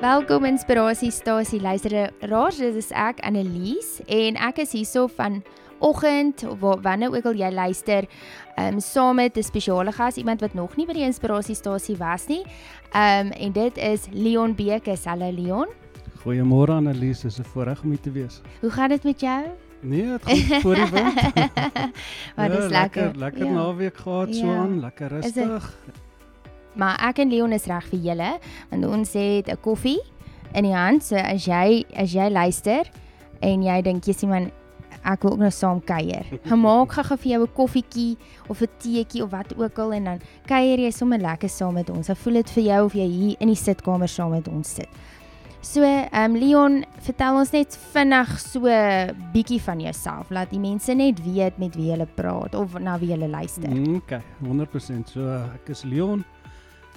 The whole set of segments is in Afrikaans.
Welkom Inspirasiestasie luisteraars. Dit is ek Annelies en ek is hierso van oggend of wanneer ook al jy luister, ehm um, saam met 'n spesiale gas, iemand wat nog nie by die Inspirasiestasie was nie. Ehm um, en dit is Leon Bekes. Hallo Leon. Goeiemôre Annelies, dis 'n voorreg om hier te wees. Hoe gaan dit met jou? Nee, dit gaan voor die wind. Wat ja, is lekker. Lekker, lekker ja. naweek gehad ja. so aan, lekker rustig. Maar ek en Leon is reg vir julle want ons het 'n koffie in die hand. So as jy as jy luister en jy dink jy sien man ek wil ook nou saam kuier. Gemaak gou vir jou 'n koffietjie of 'n teetjie of wat ook al en dan kuier jy sommer lekker saam met ons. Ek voel dit vir jou of jy hier in die sitkamer saam met ons sit. So, ehm um, Leon, vertel ons net vinnig so bietjie van jouself. Laat die mense net weet met wie jy praat of na wie jy luister. Mm, okay, 100%. So, ek is Leon.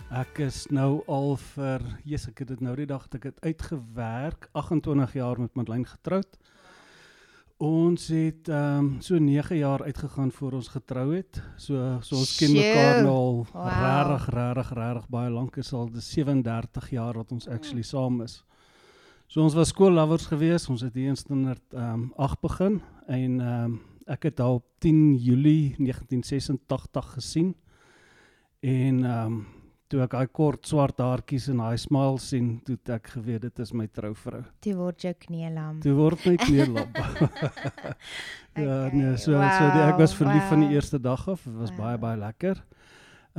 Ek is nou al vir, Jesus, ek het dit nou die dag ek het uitgewerk, 28 jaar met Madeleine getroud. Ons het ehm um, so 9 jaar uitgegaan voor ons getrou het. So so ons ken mekaar nou al wow. regtig regtig regtig baie lank. Dit is al 37 jaar wat ons actually saam is. So ons was skoollovers geweest. Ons het hier in standaard ehm um, 8 begin en ehm um, ek het haar op 10 Julie 1986 gesien. En ehm um, toe ek daai kort swart haartjies en daai smile sien, toe ek geweet dit is my trouvrou. Toe word jy kneelam. Toe word my kneelam. ja, okay. nee, so wow. so die, ek was verlief wow. van die eerste dag af. Dit was wow. baie baie lekker.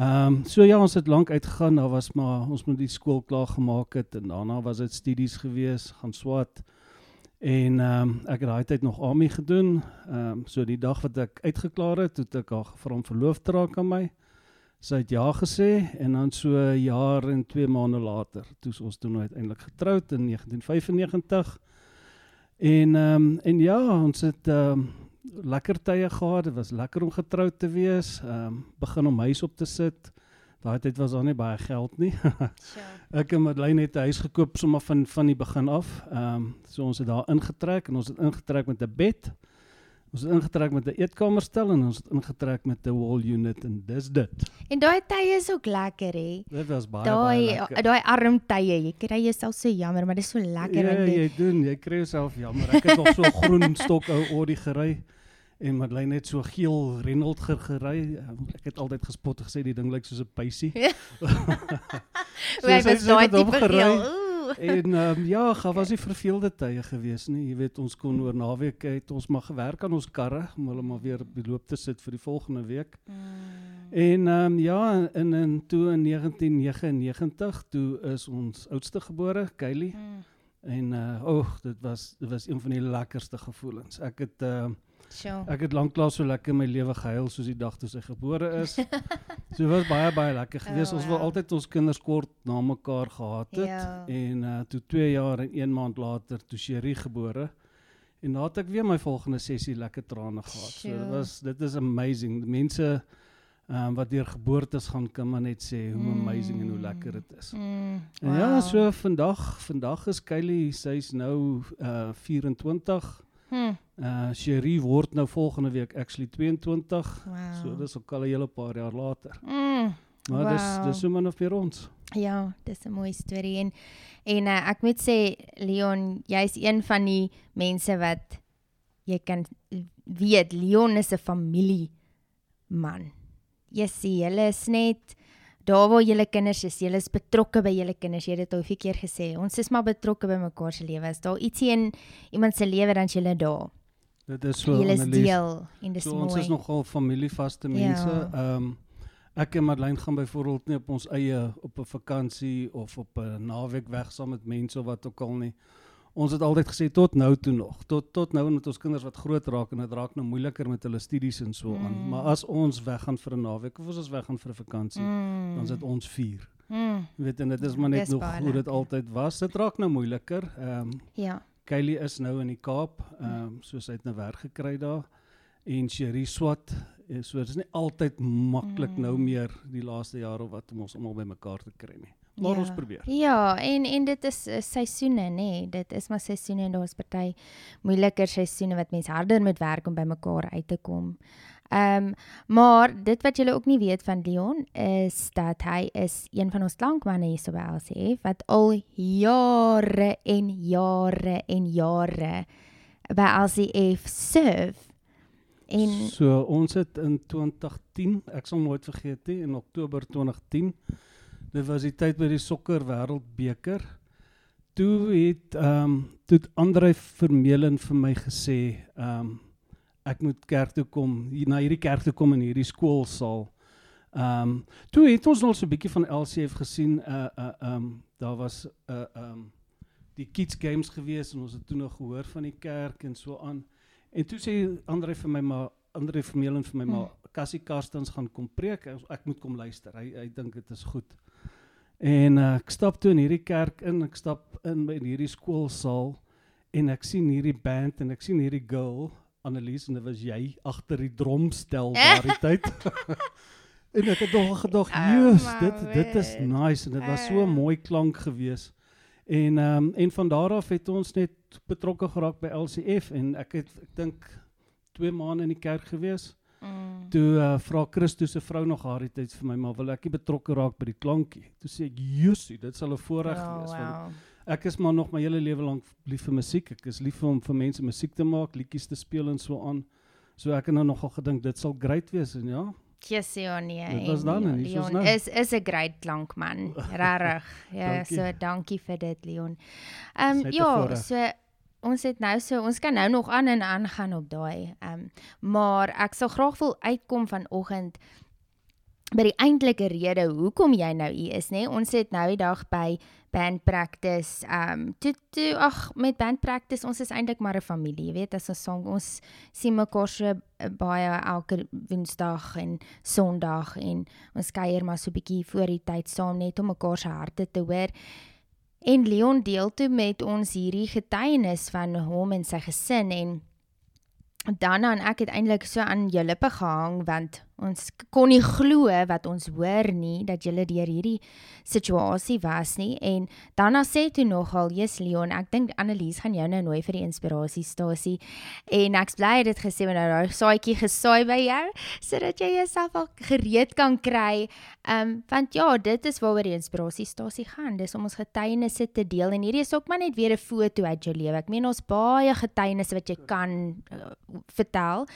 Ehm um, so ja, ons het lank uitgegaan. Daar was maar ons moet die skool klaar gemaak het en daarna was dit studies gewees, gaan swat. En ehm um, ek het daai tyd nog AMI gedoen. Ehm um, so die dag wat ek uitgeklaar het, het ek haar gevra om verloof te raak aan my sy het ja gesê en dan so 'n jaar en 2 maande later toe ons toe nou uiteindelik getroud in 1995 en ehm um, en ja ons het ehm um, lekker tye gehad. Dit was lekker om getroud te wees ehm um, begin om huis op te sit. Daai tyd was daar nie baie geld nie. Ek en Madeleine het 'n huis gekoop sommer van van die begin af. Ehm um, so ons het daar ingetrek en ons het ingetrek met 'n bed Ons het ingetrek met 'n eetkamerstel en ons het ingetrek met 'n wall unit en dis dit. En daai tye is ook lekker hè. Dit was baie daai, baie. Daai arm tye, jy kry jouself so jammer, maar dit is so lekker ja, jy doen, jy kry jouself jammer. Ek het nog so groen stok ou Audi gery en Madeleine het so geel Renault gery. Ek het altyd gespot gesê die ding lyk soos 'n pysie. so, Wij was daai tipe gery en um, ja, gaan was nie verveelde tye gewees nie. Jy weet ons kon oor naweek het ons maar gewerk aan ons karre om hulle maar weer beloop te sit vir die volgende week. Mm. En um, ja, in in toe in 1999 toe is ons oudste gebore, Kylie. Mm. En uh oeg, dit was dit was een van die lekkerste gevoelens. Ek het ehm uh, Sure. Ek het lanklaas so lekker my lewe gehuil soos die dag toe sy gebore is. so was baie baie lekker geweest. Oh, ons wow. wil altyd ons kinders kort na mekaar gehad het yeah. Ja. en uh toe 2 jaar en 1 maand later toe Sherry gebore. En na het ek weer my volgende sessie lekker trane gehad. Sure. So dit was dit is amazing. Die mense um, wat deur geboortes gaan kan maar net sê hoe mm. amazing en hoe lekker dit is. Mm. En ja, wow. ja, so vandag vandag is Kylie, sy's nou uh 24. Hmm. Uh Cherie word nou volgende week actually 22. Wow. So dis ook al 'n hele paar jaar later. Mm. Maar wow. dis dis sommer nog vir ons. Ja, dis 'n mooi storie en en uh, ek moet sê Leon, jy's een van die mense wat jy kan weet Leon is 'n familie man. Jy sien, hulle is net daar waar julle kinders is, julle is betrokke by julle kinders. Jy het dit al 'n keer gesê. Ons is maar betrokke by mekaar se lewe. As daar ietsie in iemand se lewe dan jy daar. Dit is so julle is deel en dis so, mooi. Ons is nogal familievaste mense. Ja. Ehm ja. um, ek en Madeleine gaan byvoorbeeld nie op ons eie op 'n vakansie of op 'n naweek weg saam met mense of wat ook al nie ons het altyd gesê tot nou toe nog. Tot tot nou met ons kinders wat groot raak en dit raak nou moeiliker met hulle studies en so aan. Mm. maar as ons weggaan vir 'n naweek of as ons weggaan vir 'n vakansie mm. dan sit ons vier. Mm. weet en dit is maar net nog hoe dit altyd was. Dit raak nou moeiliker. Ehm um, ja. Kylie is nou in die Kaap ehm um, soos hy het 'n nou werk gekry daar. En Cherie swat so dit is nie altyd maklik mm. nou meer die laaste jare wat om ons almal bymekaar te kry nie Maar Ja. ons probeer. Ja, en en dit is uh, seisoene nê. Nee. Dit is maar seisoene en daar's party moeiliker seisoene wat mense harder moet werk om by mekaar uit te kom. Ehm um, maar dit wat julle ook nie weet van Leon is dat hy is een van ons klankmanne hier so by LCF wat al jare en jare en jare by LCF serve. En So ons het in 2010, ek sal nooit vergeet nie, in Oktober 2010. Dit was die tyd by die sokker wêreldbeker. Toe het ehm um, toe het Andre Vermeulen vir my gesê, ehm um, ek moet kerk toe kom, hier na hierdie kerk toe kom in hierdie skoolsaal. Ehm um, toe het ons al so 'n bietjie van LCF gesien. Uh uh ehm um, daar was 'n uh, ehm um, die kids games gewees en ons het toe nog gehoor van die kerk en so aan. En toe sê Andre vir my maar Andre Vermeulen vir my Hmm. maar Cassie Karstens gaan kom preek. Ek, ek moet kom luister. Hy hy dink dit is goed. En uh, ek stap toe in hierdie kerk in, ek stap in by hierdie skoolsaal en ek sien hierdie band en ek sien hierdie girl Annelies en dit was jy agter die drumstel daardie tyd. en ek het nog gedag, Oh, "Jesus, my dit dit is nice en dit was so 'n Ah. mooi klank gewees." En ehm um, en van daar af het ons net betrokke geraak by LCF en ek het ek dink 2 maande in die kerk gewees. Toe uh, vra Christus se vrou nog haar tyd vir my, maar wil ek nie betrokke raak by die klankie. Toe sê ek, "Jessie, dit sal 'n voorreg oh, wees want wow. ek is maar nog my hele lewe lank lief vir musiek. Ek is lief om vir mense musiek te maak, liedjies te speel en so aan. So ek het nou nogal gedink dit sal great wees en ja, Jessie nee. Dit was en dan en ons Leon nou. is is 'n great klankman. Regtig. Ja, Dankie. so dankie vir dit Leon. Ehm 'n ja, so ons het nou so ons kan nou nog aan en aan gaan op daai. Ehm maar ek sal graag wil uitkom vanoggend by die eintlike rede hoekom jy nou hier is, nê? Ons het nou die dag by band practice, ehm um, toe toe ag met band practice, ons is eintlik maar 'n familie, jy weet, as ons song ons sien mekaar so uh, baie elke Woensdag en Sondag en ons kuier maar so 'n bietjie voor die tyd saam net om mekaar se harte te hoor. En Leon deel toe met ons hierdie getuienis van hom en sy gesin en dan dan ek het eintlik so aan jou lippe gehang want ons kon nie glo wat ons hoor nie dat jy deur hierdie situasie was nie. En Dana sê toe nogal Jesus Leon ek dink Annelies gaan jou nou nooi vir die inspirasiestasie. En ek's bly dit gesê want nou daai saadjie gesaai by jou sodat jy jouself al gereed kan kry. Um, want ja dit is waaroor die inspirasiestasie gaan. Dis om ons getuienisse te deel. En hierdie is ook maar net weer 'n foto uit jou lewe. Ek meen ons baie getuienisse wat jy kan uh, vertel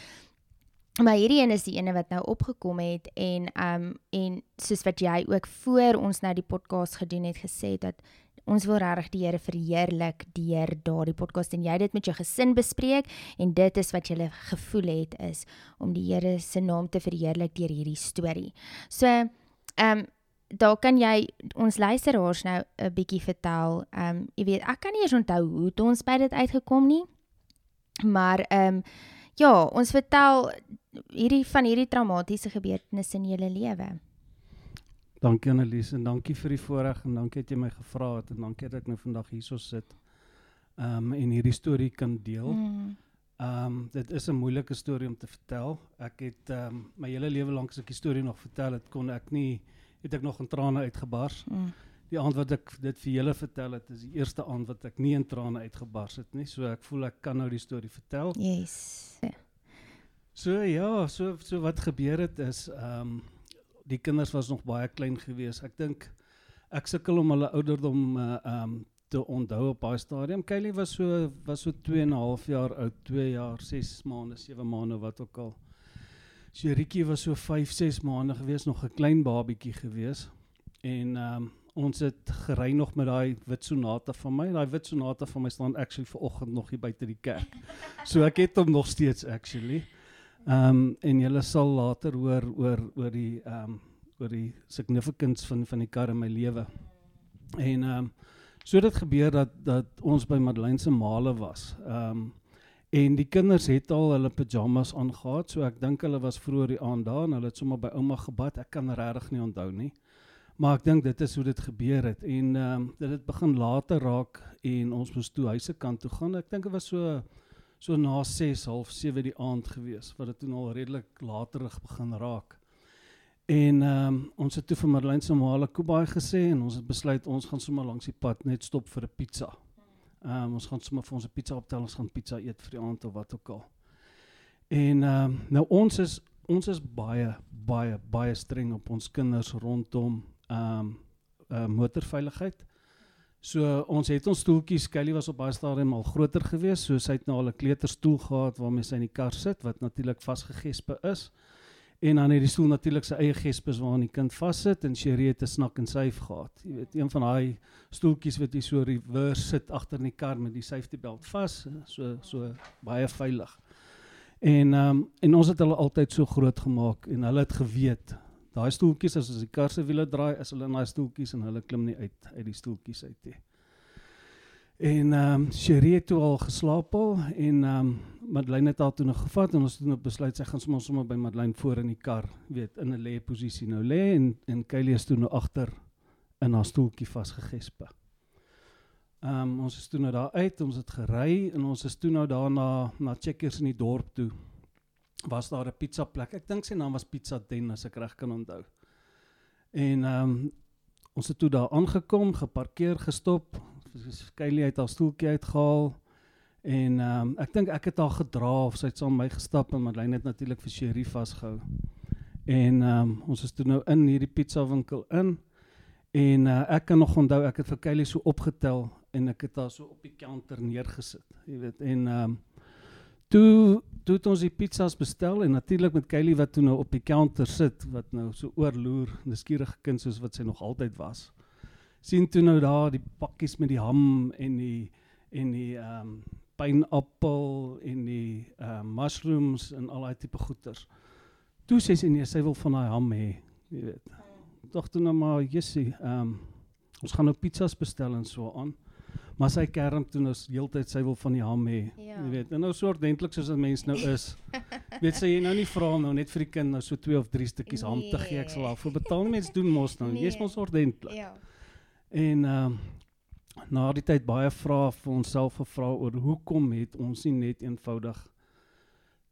Maar hierdie een is die ene wat nou opgekom het en um en soos wat jy ook voor ons nou die podcast gedoen het gesê dat ons wil regtig die Here verheerlik deur daardie podcast en jy dit met jou gesin bespreek en dit is wat jy gevoel het is om die Here se naam te verheerlik deur hierdie storie. So um daar kan jy ons luisteraars nou 'n bietjie vertel. Um jy weet ek kan nie eens onthou hoe ons by dit uitgekom nie. Maar um ja, ons vertel hierdie van hierdie traumatiese gebeurtenisse in julle lewe. dankie Annelies en dankie vir die voorreg en dankie dat jy my gevra het en dankie dat ek nou vandag hierso sit. Ehm um, en hierdie storie kan deel. Ehm um, dit is 'n moeilike storie om te vertel. Ek het ehm um, my hele lewe lank as ek die storie nog vertel het, kon ek nie het ek nog in trane uitgebars. Mm. Die aand wat ek dit vir julle vertel het, is die eerste aand wat ek nie in trane uitgebars het nie. So ek voel ek kan nou die storie vertel. Yes. So ja, so so wat gebeur het is ehm um, die kinders was nog baie klein gewees. Ek dink ek sukkel om hulle ouderdom uh, ehm um, te onthou op daai stadium. Kylie was so was so 2 en 'n half jaar oud, 2 jaar, 6 maande, 7 maande wat ook al. Sherikie was so 5, 6 maande gewees, nog 'n klein babietjie gewees. En ehm um, ons het gery nog met daai wit sonata van my. Daai wit sonata van my staan actually ver oggend nog hier buite die kerk. So ek het hom nog steeds actually. Ehm um, en julle sal later hoor oor oor die ehm um, oor die significance van van die kar in my lewe. En ehm um, so dit gebeur dat dat ons by Madeleine se male was. Ehm um, en die kinders het al hulle pyjamas aangetree, so ek dink hulle was vroeër die aand daar en hulle het sommer by ouma gebad. Ek kan regtig nie onthou nie. Maar ek dink dit is hoe dit gebeur het en ehm um, dit het begin later raak en ons moes toe huise kant toe gaan. Ek dink dit was so so na 6 half 7 die aand gewees wat dit toe al redelik laterig begin raak. En ehm um, ons het toe vir Marlene se maale Kobai gesê en ons het besluit ons gaan sommer langs die pad net stop vir 'n pizza. Ehm um, ons gaan sommer vir ons 'n pizza optel, ons gaan pizza eet vir die aand of wat ook al. En ehm um, nou ons is ons is baie baie baie streng op ons kinders rondom ehm um, uh, motorveiligheid. So ons het ons stoeltjies, Kelly was op baie stadium al groter geweest, so sy het nou al 'n kleuterstoel gehad waarmee sy in die kar sit wat natuurlik vasgegespe is. En dan het die stoel natuurlik sy eie gespes waarin die kind vassit en Sherry het 'n snak en syf gehad. Jy weet, een van daai stoeltjies wat jy so reverse sit agter in die kar met die safety belt vas, so so baie veilig. En ehm um, en ons het hulle altyd so groot gemaak en hulle het geweet daai stoeltjies as as die kar se wiele draai, is hulle in daai stoeltjies en hulle klim nie uit uit die stoeltjies uit nie. En ehm um, Sherry het al geslaap al en ehm um, Madeleine het haar toe nog gevat en ons het toe besluit sy gaan sommer sommer by Madeleine voor in die kar, weet, in 'n lê posisie nou lê en en Kylie is toe nou agter in haar stoeltjie vasgegespe. Ehm um, ons is toe nou daar uit, ons het gery en ons is toe nou daar na na Checkers in die dorp toe. Was daar 'n pizza plek. Ek dink sy naam was Pizza Den as ek reg kan onthou. En ehm um, ons het toe daar aangekom, geparkeer, gestop. Kylie het haar stoeltjie uitgehaal En ehm um, ek dink ek het haar gedra of sy het saam my gestap en Madeleine het natuurlik vir Sherry vasgehou. En ehm um, ons is toe nou in hierdie pizza winkel in en uh, ek kan nog onthou ek het vir Kylie so opgetel en ek het haar so op die counter neergesit. Jy weet en ehm um, toe toe het ons die pizzas bestel en natuurlik met Kylie wat toe nou op die counter sit wat nou so oorloer, nuuskierige kind soos wat sy nog altyd was. sien toe nou daar die pakkies met die ham en die en die ehm um, pineappel en die uh mushrooms en al daai tipe goeters. Toe sê sy nee, sy wil van daai ham hê, jy weet. Tog toe nou maar Jessie, ehm um, ons gaan nou pizzas bestel en so aan. Maar sy kerm toe nou heeltyd sy wil van die ham hê. Ja. Jy weet, en nou so ordentlik soos 'n mens nou is. weet sy jy nou nie vra nou net vir die kind nou so 2 of 3 stukkies nee. ham te gee, ek sal daarvoor betaal. Mense doen mos nou. Nee. Jy's mos ordentlik. Ja. En ehm um, na die tyd baie vrae vir onsself gevra oor hoekom het ons nie net eenvoudig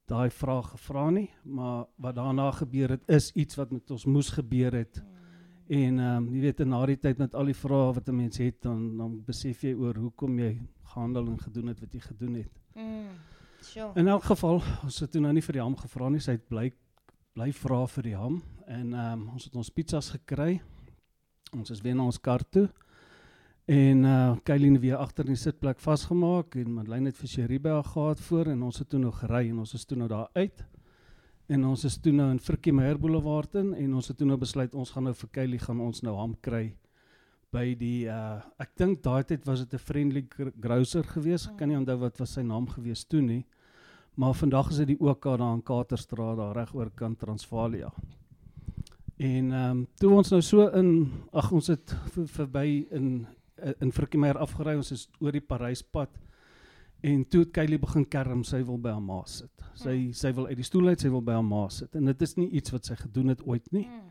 daai vraag gevra nie, maar wat daarna gebeur het is iets wat met ons moes gebeur het. Mm. En ehm um, jy weet in na die tyd met al die vrae wat 'n mens het dan dan besef jy oor hoekom jy gehandel en gedoen het wat jy gedoen het. Mm. Sure. In elk geval, ons het toe nou nie vir die ham gevra nie, sy het bly bly vra vir die ham en ehm um, ons het ons pizzas gekry. Ons is weer na ons kar toe. En uh Kylie weer agter in die sitplek vasgemaak en Madeleine het vir Sheriba gehad voor en ons het toe nog gery en ons is toe nou daar uit. En ons is toe nou in Frikkie Meyer Boulevard in en ons het toe nou besluit ons gaan nou vir Kylie gaan ons nou ham kry by die uh ek dink daai tyd was dit 'n friendly grocer geweest. Ek kan nie onthou wat was sy naam geweest toe nie. Maar vandag is dit die OK daar in Katerstraat daar reg oor kant Transvalia. En ehm um, toe ons nou so in ag ons het verby in in Frikiemeyer afgery ons is oor die Paryspad en toe het Kylie begin kerm sy wil by haar ma sit. Sy mm. sy wil uit die stoel uit, sy wil by haar ma sit en dit is nie iets wat sy gedoen het ooit nie. Mm.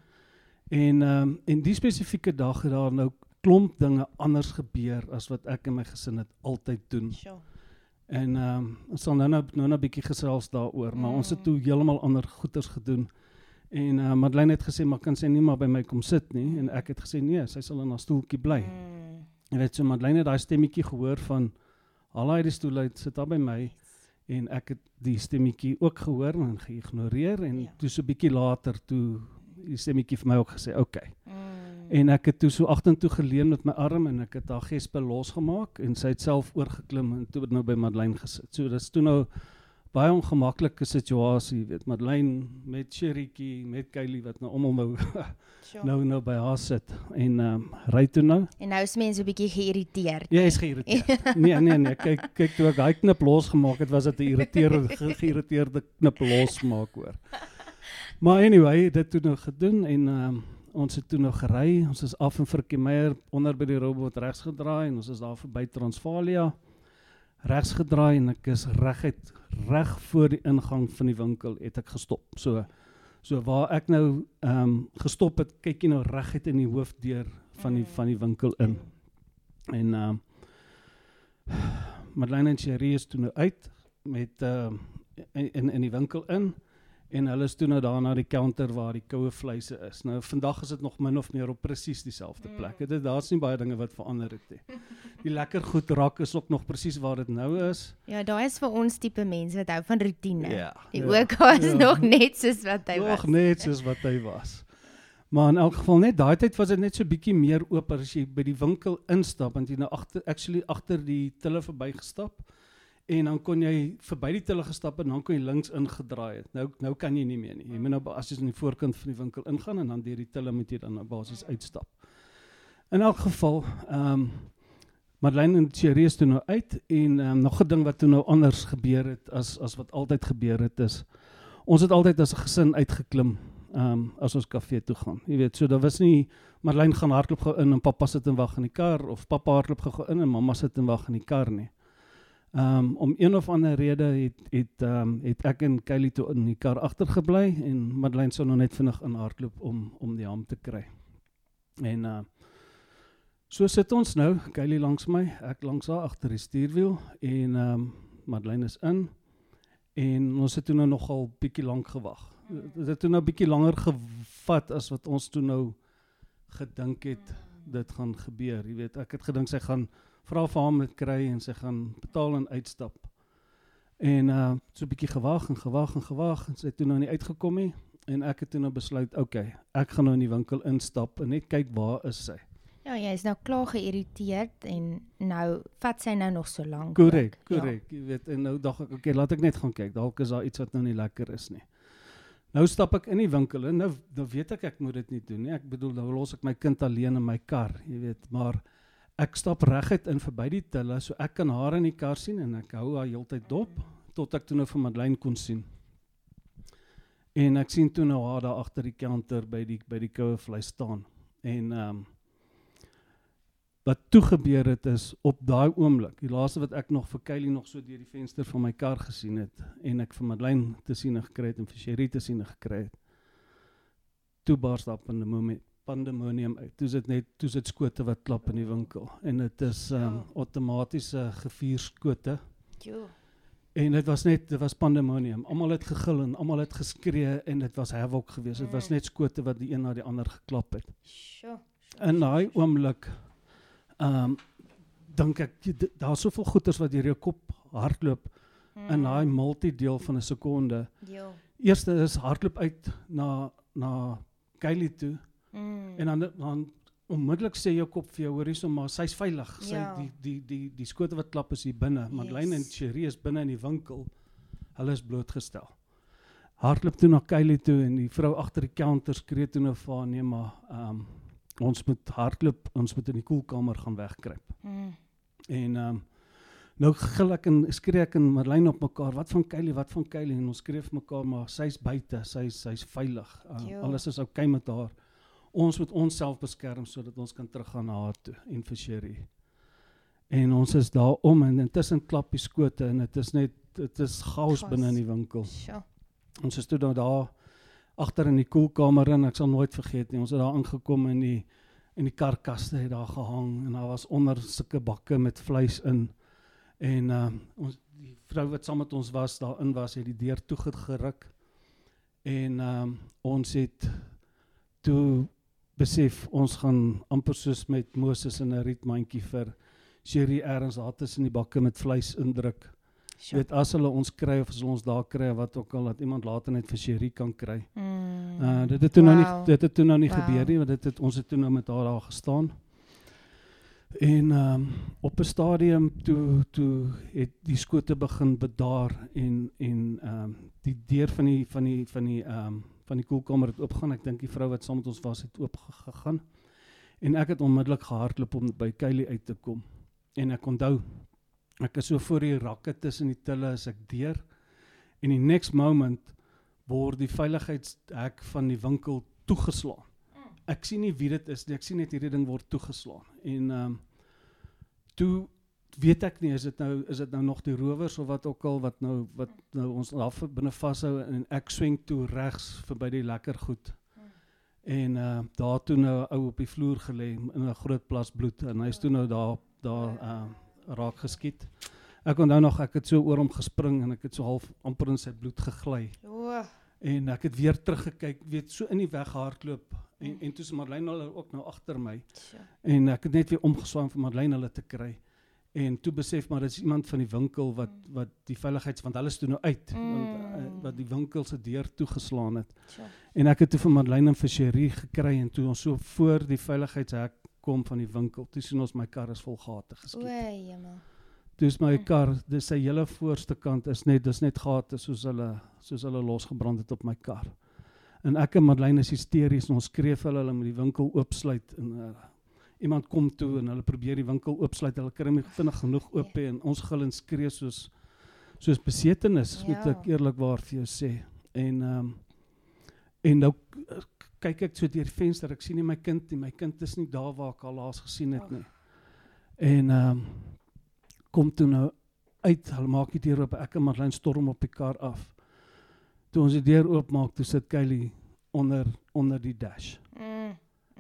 En ehm um, en die spesifieke dag het daar nou klomp dinge anders gebeur as wat ek en my gesin het altyd doen. Sure. En ehm um, ons sal nou nou nou 'n bietjie gesels daaroor, mm. maar ons het mm. toe heeltemal ander goeters gedoen. En uh, Madeleine het gesê maar kan sy nie maar by my kom sit nie en ek het gesê nee, sy sal in haar stoeltjie bly. Mm. En weet so Madeleine daai stemmetjie gehoor van al daai stoel uit sit daar by my en ek het die stemmetjie ook gehoor en geïgnoreer en ja. toe so 'n bietjie later toe die stemmetjie vir my ook gesê oké. Okay. Mm. En ek het toe so agtertoe geleun met my arm en ek het haar gespe losgemaak en sy het self oorgeklim en toe het nou by Madeleine gesit. So dis toe nou baie ongemaklike situasie, weet Madeleine met Cherrytjie, met Kylie wat nou almal nou sure. nou nou by haar sit en ehm um, ry toe nou. En nou is mense 'n bietjie geïrriteerd. Ja, is geïrriteerd. nee, nee, nee, kyk kyk toe ek daai knip losgemaak het, was dit 'n irriterende geïrriteerde knip losmaak hoor. Maar anyway, dit toe nou gedoen en ehm um, ons het toe nog gery. Ons is af in Frikiemeyer onder by die robot regs gedraai en ons is daar verby Transvalia regs gedraai en ek is reguit reg voor die ingang van die winkel het ek gestop. So so waar ek nou ehm um, gestop het, kyk jy nou reguit in die hoofdeur van die van die winkel in. En ehm um, Madeleine en Cherie is toe nou uit met ehm uh, in in die winkel in en hulle is toe nou daar na die counter waar die koue vleise is. Nou vandag is dit nog min of meer op presies dieselfde plek. Dit mm. daar's nie baie dinge wat verander het nie. Die lekker goed raak is ook nog presies waar dit nou is. Ja, daar is vir ons tipe mense wat hou van rotine. Ja. Die ja, ook is ja. nog net soos wat hy nog was. Nog net soos wat hy was. Maar in elk geval net daai tyd was dit net so bietjie meer oop as jy by die winkel instap want jy nou agter actually agter die tille verbygestap en dan kon jy verby die tille gestap en dan kon jy links ingedraai het. Nou nou kan jy nie meer nie. Jy moet nou as jy in die voorkant van die winkel ingaan en dan deur die tille moet jy dan nou basies uitstap. In elk geval, ehm um, Madeleine en Thierry is toe nou uit en ehm um, nog 'n ding wat toe nou anders gebeur het as as wat altyd gebeur het is ons het altyd as 'n gesin uitgeklim ehm um, as ons kafee toe gaan. Jy weet, so daar was nie Madeleine gaan hardloop gou in en pappa sit en wag in die kar of pappa hardloop gou in en mamma sit en wag in die kar nie. Ehm um, om een of ander rede het het ehm um, het ek en Kylie toe in die kar agtergebly en Madeleine sou nog net vinnig in hardloop om om die ham te kry. En uh so sit ons nou, Kylie langs my, ek langs haar agter die stuurwiel en ehm um, Madeleine is in en ons het toe nou nogal bietjie lank gewag. Dit het toe nou bietjie langer gevat as wat ons toe nou gedink het dit gaan gebeur. Jy weet, ek het gedink sy gaan vra vir hom dit kry en sy gaan betaal en uitstap. En uh so 'n bietjie gewag en gewag en gewag en sy het toe nou nie uitgekom nie en ek het toe nou besluit, okay, ek gaan nou in die winkel instap en net kyk waar is sy. Ja, jy is nou klaar geïrriteerd en nou vat sy nou nog so lank. Korrek, korrek. Ja. Jy weet en nou dink ek, okay, laat ek net gaan kyk. Dalk is daar iets wat nou nie lekker is nie. Nou stap ek in die winkel en nou nou weet ek ek moet dit nie doen nie. Ek bedoel, nou los ek my kind alleen in my kar, jy weet, maar ek stap reguit in verby die tille so ek kan haar in die kar sien en ek hou haar heeltyd dop tot ek toe nou vir Madeleine kon sien. En ek sien toe nou haar daar agter die counter by die by die koue vleis staan. En ehm um, wat toe gebeur het is op daai oomblik, die laaste wat ek nog vir Kylie nog so deur die venster van my kar gesien het en ek vir Madeleine te sien gekry het en vir Sherry te sien gekry het. Toe bars daar 'n oomblik pandemonium uit. Toe sit net toe sit skote wat klap in die winkel en dit is um ehm, outomatiese gevuurskote. Jo. En dit was net dit was pandemonium. Almal het gegil en almal het geskree en dit was havoc geweest. Dit mm. was net skote wat die een na die ander geklap het. Sjoe. In daai oomblik um dink ek daar's soveel goeters wat deur jou kop hardloop mm. in daai multideel van 'n sekonde. Jo. Eerste is hardloop uit na na Kylie toe. Mm. En dan dan onmiddellik sê jou kop vir jou hoor hierso maar sy's veilig. Sy ja. die die die die skote wat klap is hier binne. Madeleine yes. en Cherie is binne in die winkel. Hulle is blootgestel. Hardloop toe na Kylie toe en die vrou agter die counter skree toe nou vir nee maar ehm um, ons moet hardloop, ons moet in die koelkamer gaan wegkruip. Mm. En ehm um, nou gil ek en skree ek en Madeleine op mekaar. Wat van Kylie? Wat van Kylie? En ons skree vir mekaar maar sy's buite, sy's sy's veilig. Uh, alles is oukei okay met haar ons moet onsself beskerm sodat ons kan teruggaan na haar toe en vir Sherry. En ons is daar om en intussen klap die skote en dit is net dit is chaos binne in die winkel. Sure. Ons is toe nou daar agter in die koelkamer en ek sal nooit vergeet nie. Ons het daar aangekom in die in die karkaste het daar gehang en daar was onder sulke bakke met vleis in. En uh ons die vrou wat saam met ons was daarin was het die deur toe geruk. En um ons het toe besef ons gaan amper soos met Moses in 'n rietmandjie vir Sherry erns daar tussen die bakke met vleis indruk. Jy weet as hulle ons kry of as ons daar kry wat ook al dat iemand later net vir Sherry kan kry. Mm. Uh dit het toe wow. nou nie dit het toe nou nie wow. gebeur nie want dit het ons het toe nou met haar daar gestaan. En um, op 'n stadium toe toe het die skote begin bedaar en en ehm um, die deur van die van die van die ehm um, van die koelkamer het oopgegaan. Ek dink die vrou wat saam met ons was het oop gegaan. En ek het onmiddellik gehardloop om by Kylie uit te kom. En ek onthou ek is so voor die rakke tussen die tille as ek deur en die next moment word die veiligheidshek van die winkel toegeslaan. Ek sien nie wie dit is nie. Ek sien net hierdie ding word toegeslaan. En ehm um, toe weet ek nie is dit nou is dit nou nog die rowers of wat ook al wat nou wat nou ons daar binne vashou en ek swing toe regs verby die lekker goed. En uh daar toe nou ou op die vloer gelê in 'n groot plas bloed en hy's toe nou daar daar uh raak geskiet. Ek onthou nog ek het so oor hom gespring en ek het so half amper in sy bloed gegly. O. En ek het weer teruggekyk, weet so in die weg hardloop en en toe is Marlene hulle ook nou agter my. Sjoe. En ek het net weer omgeswaai om vir Marlene hulle te kry. En toe besef maar dis iemand van die winkel wat wat die veiligheids want hulle toe nou uit Mm. want uh, wat die winkel se deur toegeslaan het. Sjoe. En ek het toe vir Marlene en vir Cherie gekry en toe ons so voor die veiligheidshek kom van die winkel, toe sien ons my kar is vol gate O, geskiet. jemma. Toe is my Mm. kar, dis sy hele voorste kant is net dis net gate soos hulle soos hulle losgebrand het op my kar. En ek en Marlene is hysteries en ons skree vir hulle hulle moet die winkel oopsluit en uh, iemand kom toe en hulle probeer die winkel oopsluit. Hulle kry hom vinnig genoeg oop hê en ons gil en skree soos soos besetenis, moet Ja. ek eerlikwaar vir jou sê. En ehm um, en nou kyk ek so deur die venster, ek sien nie my kind nie. My kind is nie daar waar ek al laas gesien het nie. En ehm um, kom toe nou uit, hulle maak die deur oop, ek en Marlene storm op die kar af. Toe ons die deur oopmaak, toe sit Kylie onder onder die dash.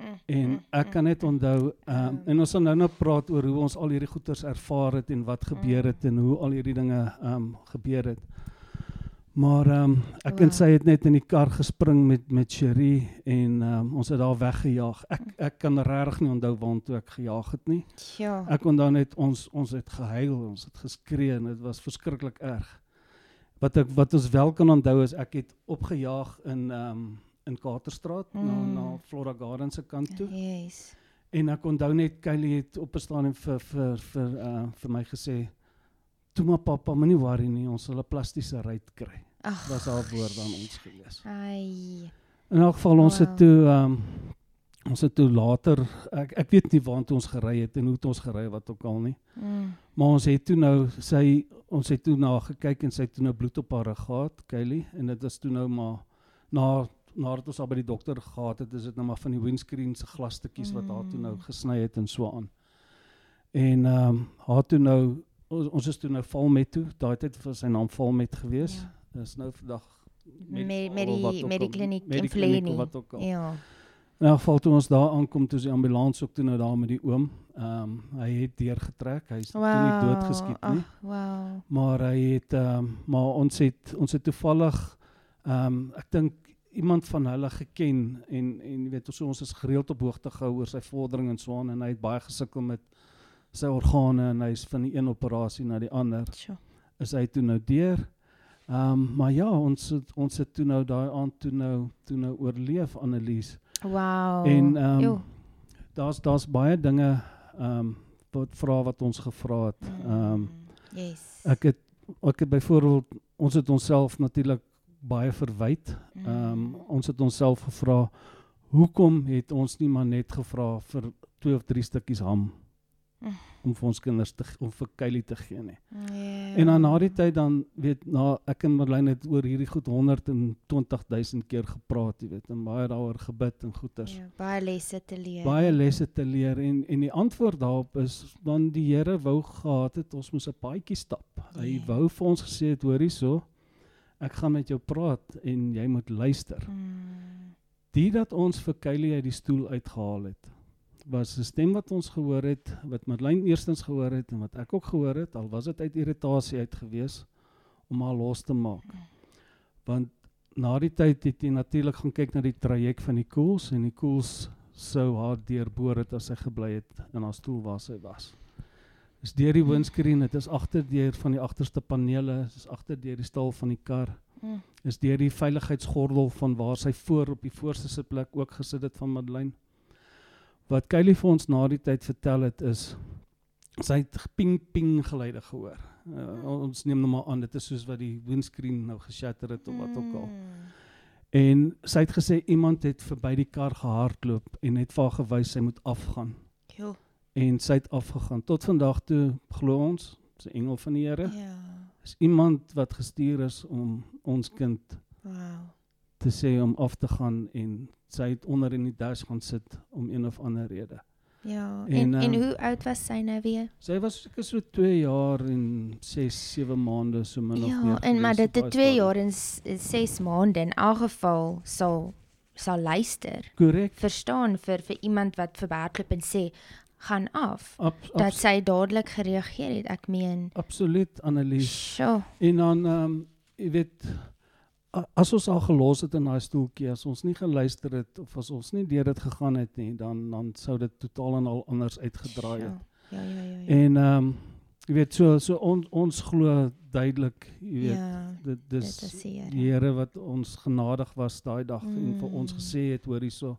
Mm. En mm, ek kan net mm. onthou ehm Mm. en ons gaan nou nou praat oor hoe ons al hierdie goeters ervaar het en wat gebeur het en hoe al hierdie dinge um, gebeur het. Maar um, ek Wow. en sy het net in die kar gespring met met Cherie en um, ons het daar weggejaag. Ek ek kan regtig nie onthou waartoe ek gejaag het nie. Ja. Ek onthou net ons ons het gehuil, ons het geskree en dit was verskriklik erg. Wat ek wat ons wel kan onthou is ek het opgejaag in um, in Katerstraat na Mm. na Flora Gardens se kant toe. Yes. En ek onthou net Kylie het opgestaan en vir vir vir uh vir my gesê: "Toe maar pappa, moenie worry nie, ons sal 'n plastiese ruit kry." Ag. Was haar woord aan ons gewees. Ai. In elk geval ons Wow. het toe um ons het toe later ek ek weet nie waartoe ons gery het en hoe het ons gery wat ook al nie. Mm. Maar ons het toe nou sy ons het toe na haar gekyk en sy het toe nou bloed op haar rug gehad, Kylie, en dit is toe nou maar na nadat ons al by die dokter gehad het, is dit nou maar van die windscreen se glasstukkies wat haar toe nou Mm. gesny het en so aan. En ehm um, haar toe nou ons, ons is toe nou Valmet toe. Daai tyd was sy naam Valmet gewees. Ja. Dis nou vandag Met met die met die kliniek met die in kliniek of Vlenie. wat ook al. Ja. In elk geval toe ons daar aankom, toe is die ambulans ook toe nou daar met die oom. Ehm um, hy het deurgetrek. Hy's toe nie doodgeskiet nie. Ag, wow. Maar hy het ehm um, maar ons het ons het toevallig ehm um, ek dink iemand van hulle geken en en weet ons ons is gereeld op hoogte gehou oor sy vordering en so aan en hy het baie gesukkel met sy organe en hy's van die een operasie na die ander Sjoe. is hy toe nou deur. Ehm um, maar ja, ons het, ons het toe nou daai aand toe nou toe nou oorleef Annelies. Wow. En ehm um, daar's daar's baie dinge ehm um, wat vra wat ons gevra het. Ehm um, Yes. Ek het ek het byvoorbeeld ons het onsself natuurlik baie verwyd. Ehm um, Mm. ons het onsself gevra hoekom het ons nie maar net gevra vir twee of drie stukkies ham Mm. om vir ons kinders te om vir Kylie te gee nie. Ja. En dan na die tyd dan weet na ek en Marlene het oor hierdie goed 120 000 keer gepraat, jy weet, en baie daaroor gebid en goeters. Ja, baie lesse te leer. Baie lesse te leer en en die antwoord daarop is dan die Here wou gehad het ons moet 'n paadjie stap. Hy Ja. wou vir ons gesê het hoor hierso ek gaan met jou praat en jy moet luister. Mm. Die dat ons vir Kylie uit die stoel uitgehaal het was 'n stem wat ons gehoor het wat Madeleine eerstens gehoor het en wat ek ook gehoor het al was dit uit irritasie uit gewees om haar los te maak. Want na die tyd het jy natuurlik gaan kyk na die traject van die koels en die koels sou haar deurboor het as sy gebly het in haar stoel waar sy was. Dis deur die windscreen, dit is agterdeur van die agterste panele, dis agterdeur die stal van die kar Mm. is deur die veiligheidsgordel van waar sy voor op die voorste sitplek ook gesit het van Madeleine. Wat Kylie vir ons na die tyd vertel het is sy het ping ping geluide gehoor. Uh, ons neem nou maar aan dit is soos wat die windscreen nou geshatter het of wat ook al. Mm. En sy het gesê iemand het verby die kar gehardloop en het vir haar gewys sy moet afgaan. Jo. En sy het afgegaan. Tot vandag toe glo ons, sy engel van die Here, Ja. is iemand wat gestuur is om ons kind Wow. te sê om af te gaan en sy het onder in die dash gaan sit om een of ander rede. Ja. En, En en ehm, hoe oud was sy nou weer? Sy was seker so 2 jaar en 6, 7 maande so min of meer. Ja, en maar dit het daai 2 stadium. jaar en 6 maande in elk geval sal sal luister. Korrek. Verstaan vir vir iemand wat verwerklik en sê gaan af. Ab, Dat ab, sy dadelik gereageer het. Ek meen, absoluut Annelies. sjoe. En dan ehm um, jy weet as ons al gelos het in daai stoeltjie, as ons nie geluister het of as ons nie deur dit gegaan het nie, dan dan sou dit totaal en al anders uitgedraai het. Ja, ja, ja. ja. En ehm um, jy weet so so on, ons glo duidelik, jy weet, ja, dit dis dit is die Here. die Here wat ons genadig was daai dag mm. en vir ons Mm. gesê het hoor hierso,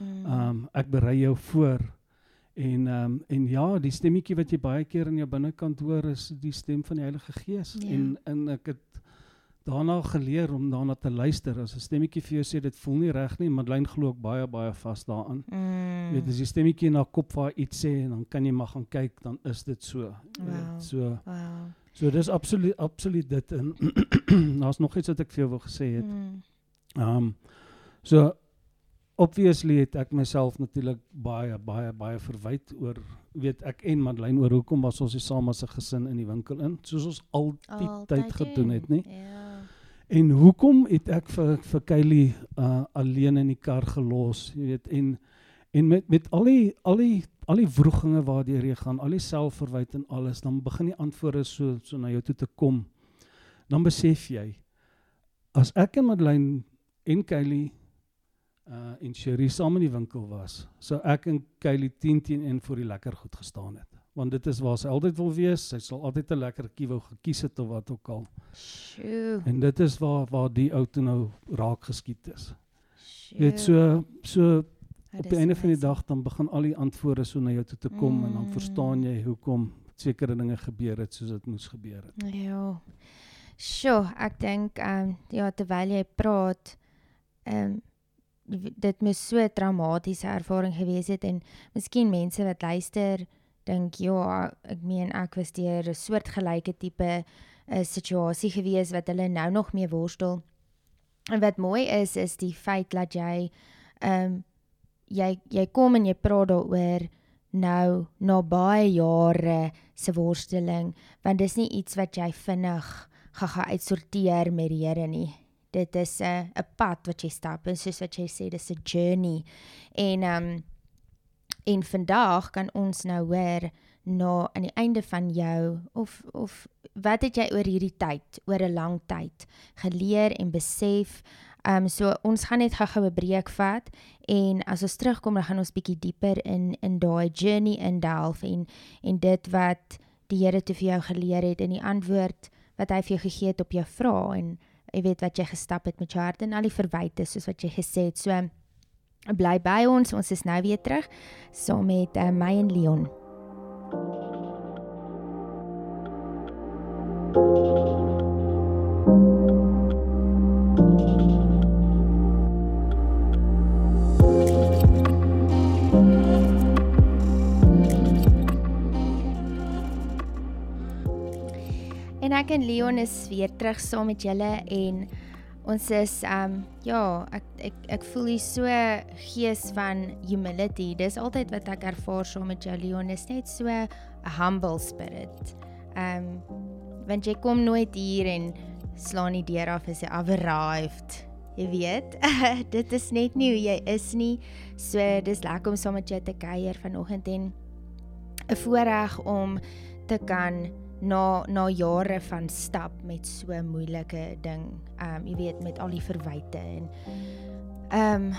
Mm. ehm um, ek berei jou voor. En ehm um, en ja, die stemmetjie wat jy baie keer in jou binnekant hoor is die stem van die Heilige Gees Ja. en en ek het daarna geleer om daarna te luister. As 'n stemmetjie vir jou sê dit voel nie reg nie, Madeleine glo ook baie baie vas daaraan. Mm. Weet as die stemmetjie in haar kop vir haar iets sê en dan kan jy maar gaan kyk, dan is dit so. Jy weet, Wow. So Wow. so dis absoluut absoluut dit en daar's nog iets wat ek vir jou wil gesê het. Mm. Ehm um, so obviously het ek myself natuurlik baie baie baie verwyd oor weet ek en Madeleine oor hoekom was ons nie saam as 'n gesin in die winkel in soos ons altyd tyd gedoen het nie. Ja. En hoekom het ek vir vir Kylie uh alleen in die kar gelos, jy weet en en met met al die al die al die wroeginge waardeur jy gaan, al die selfverwyd en alles, dan begin die antwoorde so so na jou toe te kom. Dan besef jy as ek en Madeleine en Kylie uh en Sherry saam in die winkel was, sou ek en Kylie 10 teen 1 vir die lekker goed gestaan het. Want dit is waar sy altyd wil wees. Sy sal altyd 'n lekker kiewou gekies het of wat ook al. Sjoe. En dit is waar waar die ou toe nou raak geskiet is. Sjoe. Weet so so Dit op die einde van die dag dan begin al die antwoorde so na jou toe te kom mm. en dan Mm. verstaan jy hoekom sekere dinge gebeur het soos dit moes gebeur het. Ja. Sjoe, ek dink ehm um, ja terwyl jy praat ehm um, dit moes so 'n traumatiese ervaring gewees het en miskien mense wat luister dink ja, ek meen ek was deur 'n soortgelyke tipe 'n situasie gewees wat hulle nou nog mee worstel. En wat mooi is is die feit dat jy ehm um, jy jy kom en jy praat daaroor nou na baie jare se worsteling want dis nie iets wat jy vinnig gaan uitsorteer met die Here nie. Dit is 'n 'n pad wat jy stap en soos wat jy sê dis 'n journey. En ehm um, en vandag kan ons nou hoor na aan die einde van jou of of wat het jy oor hierdie tyd, oor 'n lang tyd geleer en besef Ehm um, so ons gaan net gou-gou 'n breek vat en as ons terugkom dan gaan ons bietjie dieper in in daai journey indelf en en dit wat die Here te vir jou geleer het en die antwoord wat hy vir jou gegee het op jou vrae en jy weet wat jy gestap het met jou hart en al die verwyte soos wat jy gesê het. So bly by ons. Ons is nou weer terug saam so met uh, my en Leon. Ek en Leon is weer terug saam met julle en ons is um ja, ek ek ek voel hier so gees van humility. Dis altyd wat ek ervaar saam met jou Leon is net so 'n humble spirit. Um want jy kom nooit hier en slaan die deur af as jy arrived. Jy weet, dit is net nie hoe jy is nie. So dis lekker om saam met jou te kuier vanoggend en 'n voorreg om te kan na na jare van stap met so moeilike ding. Ehm um, jy weet met al die verwyte en ehm um,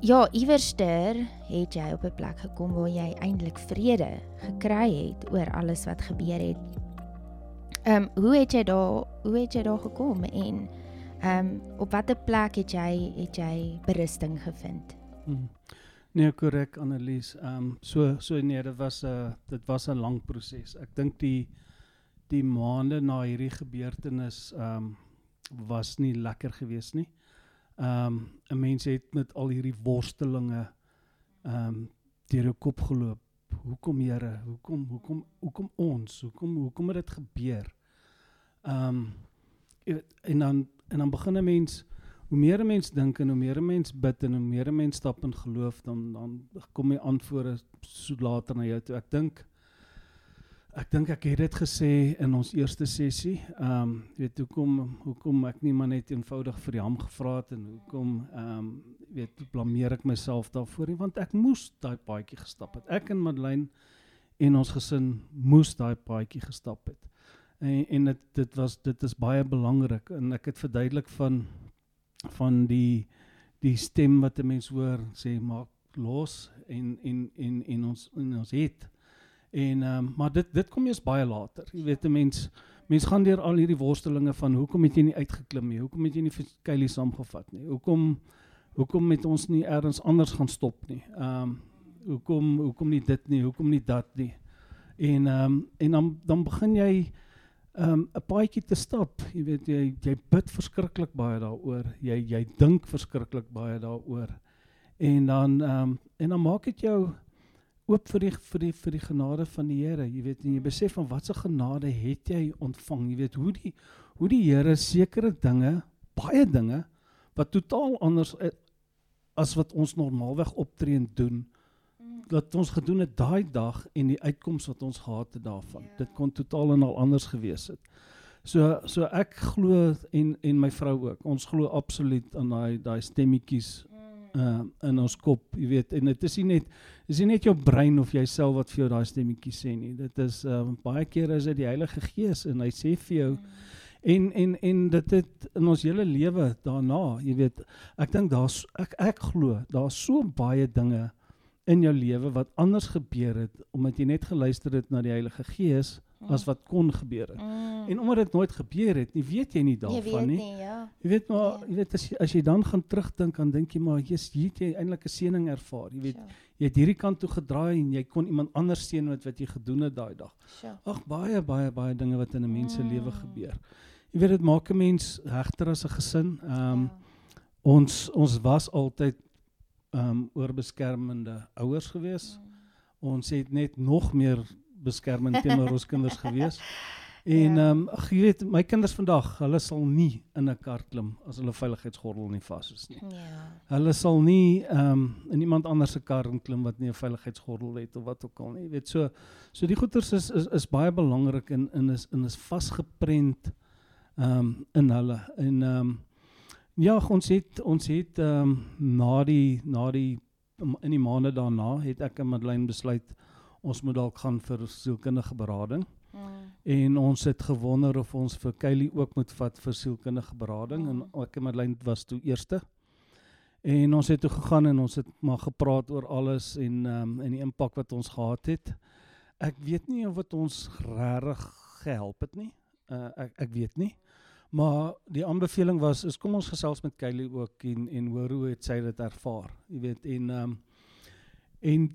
ja, iewerster het jy op 'n plek gekom waar jy eintlik vrede gekry het oor alles wat gebeur het. Ehm um, hoe het jy daar hoe het jy daar gekom en ehm um, op watter plek het jy het jy berusting gevind? Hmm. Nee, korrek Annelies. Ehm um, so so nee, dit was 'n uh, dit was 'n lang proses. Ek dink die die maande na hierdie gebeurtenis ehm um, was nie lekker geweest nie. Ehm um, 'n mens het met al hierdie worstelinge ehm um, deur jou kop geloop. Hoekom Here? Hoekom hoekom hoekom ons? Hoekom hoekom het dit gebeur? Ehm um, en dan en dan begin 'n mens hoe meer 'n mens dink en hoe meer 'n mens bid en hoe meer 'n mens stap in geloof dan dan kom die antwoorde so later na jou toe. Ek dink ek dink ek het dit gesê in ons eerste sessie. Ehm um, weet hoekom hoekom ek nie maar net eenvoudig vir die ham gevra het en hoekom ehm um, weet blameer ek myself daarvoor nie want ek moes daai paadjie gestap het. Ek en Madeleine en ons gesin moes daai paadjie gestap het. En en dit dit was dit is baie belangrik en ek het verduidelik van van die die stem wat 'n mens hoor sê maak los en en en en ons en ons het en um, maar dit dit kom eers baie later. Jy weet 'n mens mens gaan deur al hierdie worstelinge van hoekom het jy nie uitgeklim nie? Hoekom het jy nie vir Kylie saamgevat nie? Hoekom hoekom het ons nie elders anders gaan stop nie? Ehm um, hoekom hoekom nie dit nie? Hoekom nie dat nie? En ehm um, en dan dan begin jy um, 'n paadjie te stap. Jy weet jy jy bid verskriklik baie daaroor. Jy jy dink verskriklik baie daaroor. En dan um, en dan maak dit jou oop vir die vir die vir die genade van die Here. Jy weet en jy besef van watter genade het jy ontvang. Jy weet hoe die hoe die Here sekere dinge, baie dinge wat totaal anders as wat ons normaalweg optree en doen dat ons gedoen het daai dag en die uitkoms wat ons gehad het daarvan. Ja. Dit kon totaal en al anders gewees het. So so ek glo en en my vrou ook. Ons glo absoluut aan daai daai stemmetjies uh in ons kop, jy weet, en dit is nie net is nie net jou brein of jouself wat vir jou daai stemmetjies sê nie. Dit is uh baie kere is dit die Heilige Gees en hy sê vir jou mm. en en en dit het in ons hele lewe daarna, jy weet, ek dink daar's ek ek glo daar's so baie dinge in jou lewe wat anders gebeur het omdat jy net geluister het na die Heilige Gees mm. as wat kon gebeur het. Mm. En omdat dit nooit gebeur het, nie weet jy nie daarvan nie. Jy weet nie, ja. Jy weet maar, nee. jy weet as jy, as jy dan gaan terugdink, dan dink jy maar, jy's hier jy eintlik 'n seëning ervaar. Jy weet, sure. jy het hierdie kant toe gedraai en jy kon iemand anders seën met wat jy gedoen het daai dag. Sure. Ag baie baie baie dinge wat in 'n mens se mm. lewe gebeur. Jy weet dit maak 'n mens hegter as 'n gesin. Ehm um, ja. ons ons was altyd um oorbeskermende ouers gewees. Mm. Ons het net nog meer beskermend teenoor ons kinders gewees. En ja. um ag jy weet my kinders vandag, hulle sal nie in 'n kar klim as hulle veiligheidsgordel nie vas is nie. Ja. Hulle sal nie um in iemand anders se kar klim wat nie 'n veiligheidsgordel het of wat ook al nie. Jy weet so so die goeters is is is baie belangrik en in is in is vasgeprent um in hulle en um Ja, ons het ons het ehm um, na die na die in die maande daarna het ek en Madeleine besluit ons moet dalk gaan vir sielkundige berading. Mm. En ons het gewonder of ons vir Kylie ook moet vat vir sielkundige berading mm. en ek en Madeleine was toe eerste. En ons het toe gegaan en ons het maar gepraat oor alles en ehm um, en die impak wat ons gehad het. Ek weet nie of dit ons regtig gehelp het nie. Uh, ek ek weet nie. Maar die aanbeveling was is kom ons gesels met Kylie ook en en hoor hoe het sy dit ervaar. Jy weet en ehm um, en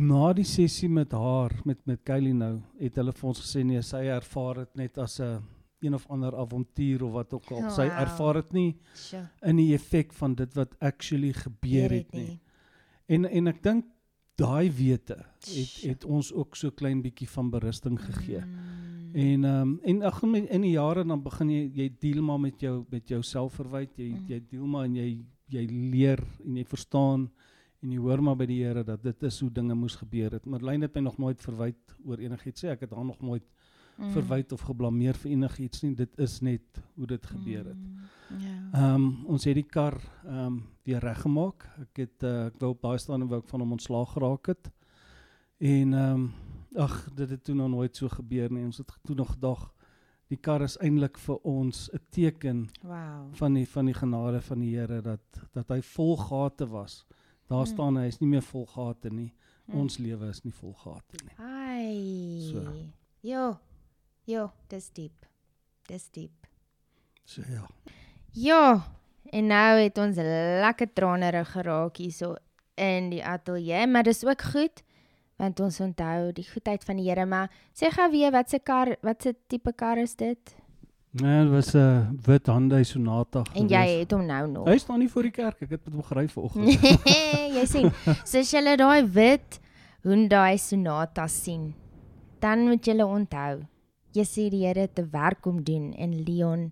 na die sessie met haar met met Kylie nou het hulle vir ons gesê nee, sy ervaar dit net as 'n een, of ander avontuur of wat ook al. Oh, sy wow. ervaar dit nie sure. in die effek van dit wat actually gebeur het nie. nie. En en ek dink daai wete het het ons ook so klein bietjie van berusting gegee. Mm. En ehm um, en ag in die jare dan begin jy jy deel maar met jou met jou selfverwyd, jy mm. jy deel maar en jy jy leer en jy verstaan en jy hoor maar by die Here dat dit is hoe dinge moes gebeur het. Marlene het my nog nooit verwyd oor enigiets sê ek het haar nog nooit mm. verwyd of geblameer vir enigiets nie. Dit is net hoe dit gebeur het. Mm. Ja. Ehm um, ons het die kar ehm um, weer reggemaak. Ek het uh, ek wou daai staan en wou ek van hom ontslaag geraak het. En ehm um, ag dit het toe nog nooit so gebeur nie. Ons het toe nog gedag die kar is eintlik vir ons 'n teken wow. van die van die genade van die Here dat dat hy vol gate was. Daar hmm. staan hy is nie meer vol gate nie. Hmm. Ons lewe is nie vol gate nie. Ai. So. Jo. Jo, dis diep. Dis diep. So ja. Ja. En nou het ons lekker tranerig geraak hierso in die ateljee, maar dis ook goed want ons onthou die goedheid van die Here maar sê gou weer wat se kar wat se tipe kar is dit Nee, dit was 'n uh, wit Hyundai Sonata geweest. En jy het hom nou nog. Hy staan nie voor die kerk, ek het met hom gery vanoggend. jy sien, as jy daai wit Hyundai Sonata sien, dan moet jy onthou, jy sê die Here te werk om doen en Leon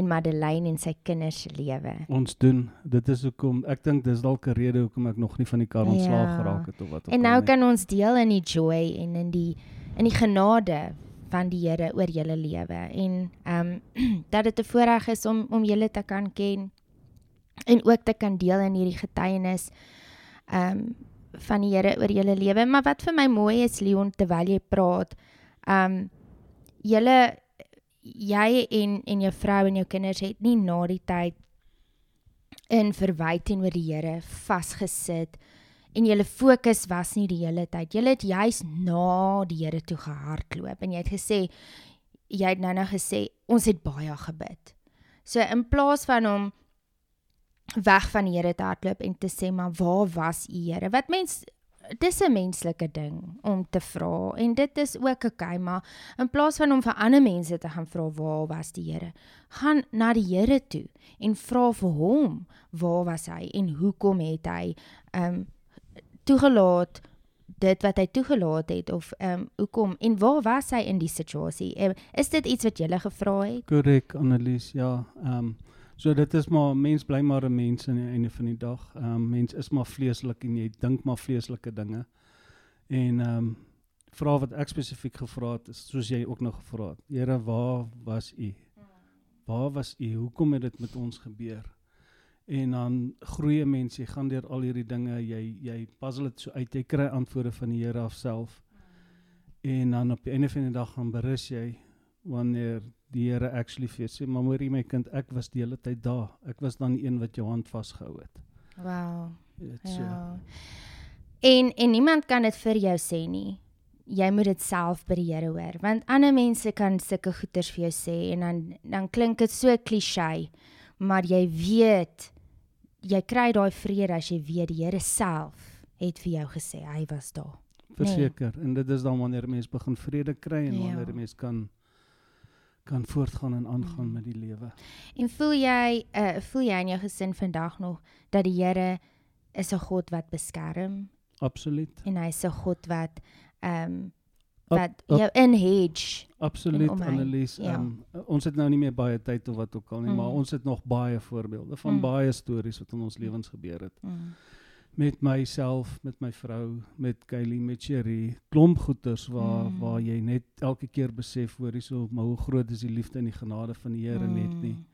en Madeleine en sy kinders se lewe. Ons doen. Dit is hoekom ek dink dis dalk 'n rede hoekom ek nog nie van die kar ontslaag ja. geraak het of wat ook al. En nou kan ons deel in die joy en in die in die genade van die Here oor julle lewe en ehm um, dat dit 'n voorreg is om om julle te kan ken en ook te kan deel in hierdie getuienis ehm um, van die Here oor julle lewe. Maar wat vir my mooi is Leon terwyl jy praat, ehm um, julle jy en en jou vrou en jou kinders het nie na die tyd in verwyte teenoor die Here vasgesit en julle fokus was nie die hele tyd. Julle het juis na die Here toe gehardloop en jy het gesê jy het nou nou gesê ons het baie gebid. So in plaas van om weg van die Here te hardloop en te sê maar waar was u Here? Wat mens dis 'n menslike ding om te vra en dit is ook okay, maar in plaas van om vir ander mense te gaan vra waar was die Here, gaan na die Here toe en vra vir hom waar was hy en hoekom het hy um toegelaat dit wat hy toegelaat het of ehm um, hoekom en waar was hy in die situasie? Um, is dit iets wat jy gele gevra het? Korrek, Annelies, ja. Ehm um, so dit is maar mens bly maar 'n mens aan die einde van die dag. Ehm um, mens is maar vleeslik en jy dink maar vleeslike dinge. En ehm um, vra wat ek spesifiek gevra het, is soos jy ook nog gevra het. Here, waar was u? Waar was u? Hoekom het dit met ons gebeur? en dan groei 'n mens, jy gaan deur al hierdie dinge, jy jy puzzle dit so uit, jy kry antwoorde van die Here self. En dan op die einde van die dag gaan berus jy wanneer die Here actually vir sê, "Maar moerie my kind, ek was die hele tyd daar. Ek was dan die een wat jou hand vasgehou het." Wow. Dit so. Ja. En en niemand kan dit vir jou sê nie. Jy moet dit self by die Here hoor, want ander mense kan sulke goeters vir jou sê en dan dan klink dit so klisjé, maar jy weet jy kry daai vrede as jy weet die Here self het vir jou gesê hy was daar. Verseker nee. en dit is dan wanneer mens begin vrede kry en ja. wanneer mens kan kan voortgaan en aangaan mm. met die lewe. En voel jy uh voel jy in jou gesin vandag nog dat die Here is 'n God wat beskerm? Absoluut. En hy's 'n God wat ehm um, wat jou in hedge absoluut Annelies ja. um, ons het nou nie meer baie tyd of wat ook al nie mm. maar ons het nog baie voorbeelde van mm. baie stories wat in ons lewens gebeur het mm. Met myself met my vrou met Kylie met Cherie klomp goeters waar mm. waar jy net elke keer besef hoor hierso maar hoe groot is die liefde en die genade van die Here mm. net nie mm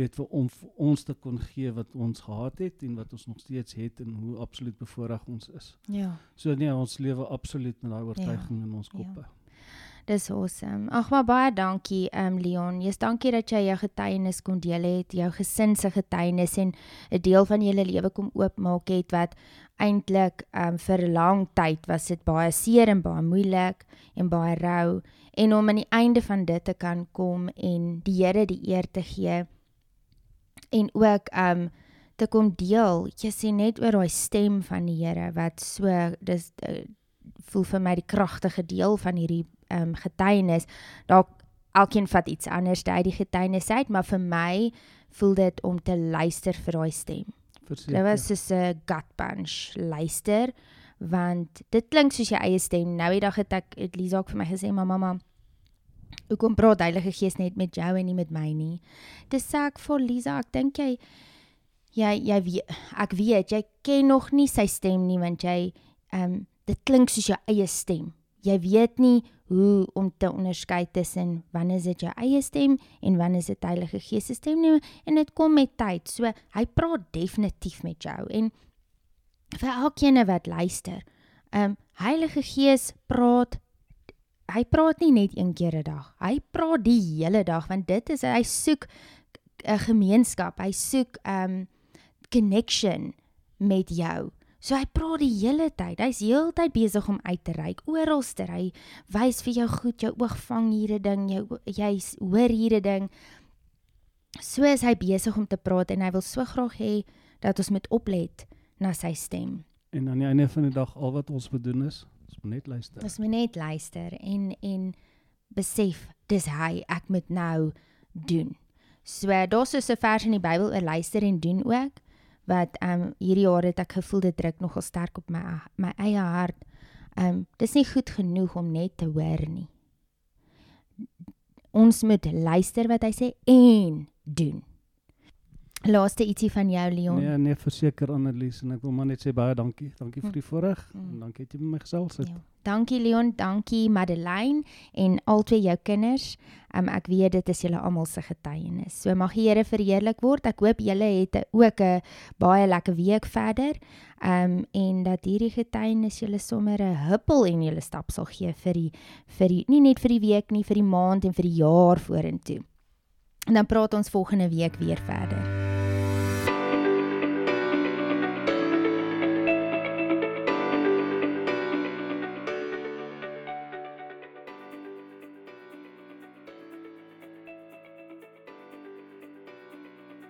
weet vir om vir ons te kon gee wat ons gehad het en wat ons nog steeds het en hoe absoluut bevoorreg ons is. Ja. So nee, ons lewe absoluut met daai oortuiging ja. in ons ja. koppe. Ja. Dis awesome. Ag maar baie dankie ehm um, Leon. Jy's dankie dat jy jou getuienis kon deel het, jou gesin se getuienis en 'n deel van julle lewe kom oopmaak het wat eintlik ehm um, vir 'n lang tyd was dit baie seer en baie moeilik en baie rou en om aan die einde van dit te kan kom en die Here die eer te gee en ook um te kom deel. Jy sien net oor daai stem van die Here wat so dis uh, voel vir my die kragtige deel van hierdie um getuienis. Dalk elkeen vat iets anders uit die getuienis uit, maar vir my voel dit om te luister vir daai stem. Verseker. Dit was so 'n gut punch luister want dit klink soos jou eie stem. Nou die dag het ek het Lisa ook vir my gesê, "Mamma, mamma, Hoekom praat Heilige Gees net met jou en nie met my nie? Dis sê ek vir Lisa, ek dink jy jy jy weet ek weet jy ken nog nie sy stem nie want jy ehm um, dit klink soos jou eie stem. Jy weet nie hoe om te onderskei tussen wanneer dit jou eie stem en wanneer dit Heilige Gees se stem nie en dit kom met tyd. So hy praat definitief met jou en vir elkeen wat luister. Ehm um, Heilige Gees praat hy praat nie net een keer 'n dag. Hy praat die hele dag want dit is hy soek 'n gemeenskap. Hy soek um connection met jou. So hy praat die hele tyd. Hy's heeltyd besig om uit te reik oralste. Hy wys vir jou goed, jou oog vang hier 'n ding, jou jy hoor hier 'n ding. So is hy besig om te praat en hy wil so graag hê dat ons moet oplet na sy stem. En aan die einde van die dag al wat ons bedoel is Ons moet net luister. Ons moet net luister en en besef dis hy ek moet nou doen. So daar's so 'n vers in die Bybel oor luister en doen ook wat um, hierdie jaar het ek gevoel dit druk nogal sterk op my my eie hart. Um, dis nie goed genoeg om net te hoor nie. Ons moet luister wat hy sê en doen. Laaste ietsie van jou Leon. Nee, nee, verseker Annelies en ek wil maar net sê baie dankie. Dankie vir die voorreg Mm. en dankie dat jy met my gesels het. Ja. Dankie Leon, dankie Madeleine en albei jou kinders. Um, ek weet dit is julle almal se getuienis. So mag die Here verheerlik word. Ek hoop julle het ook 'n baie lekker week verder. Um en dat hierdie getuienis julle sommer 'n huppel en julle stap sal gee vir die vir die nie net vir die week nie, vir die maand en vir die jaar vorentoe. En dan praat ons volgende week weer verder.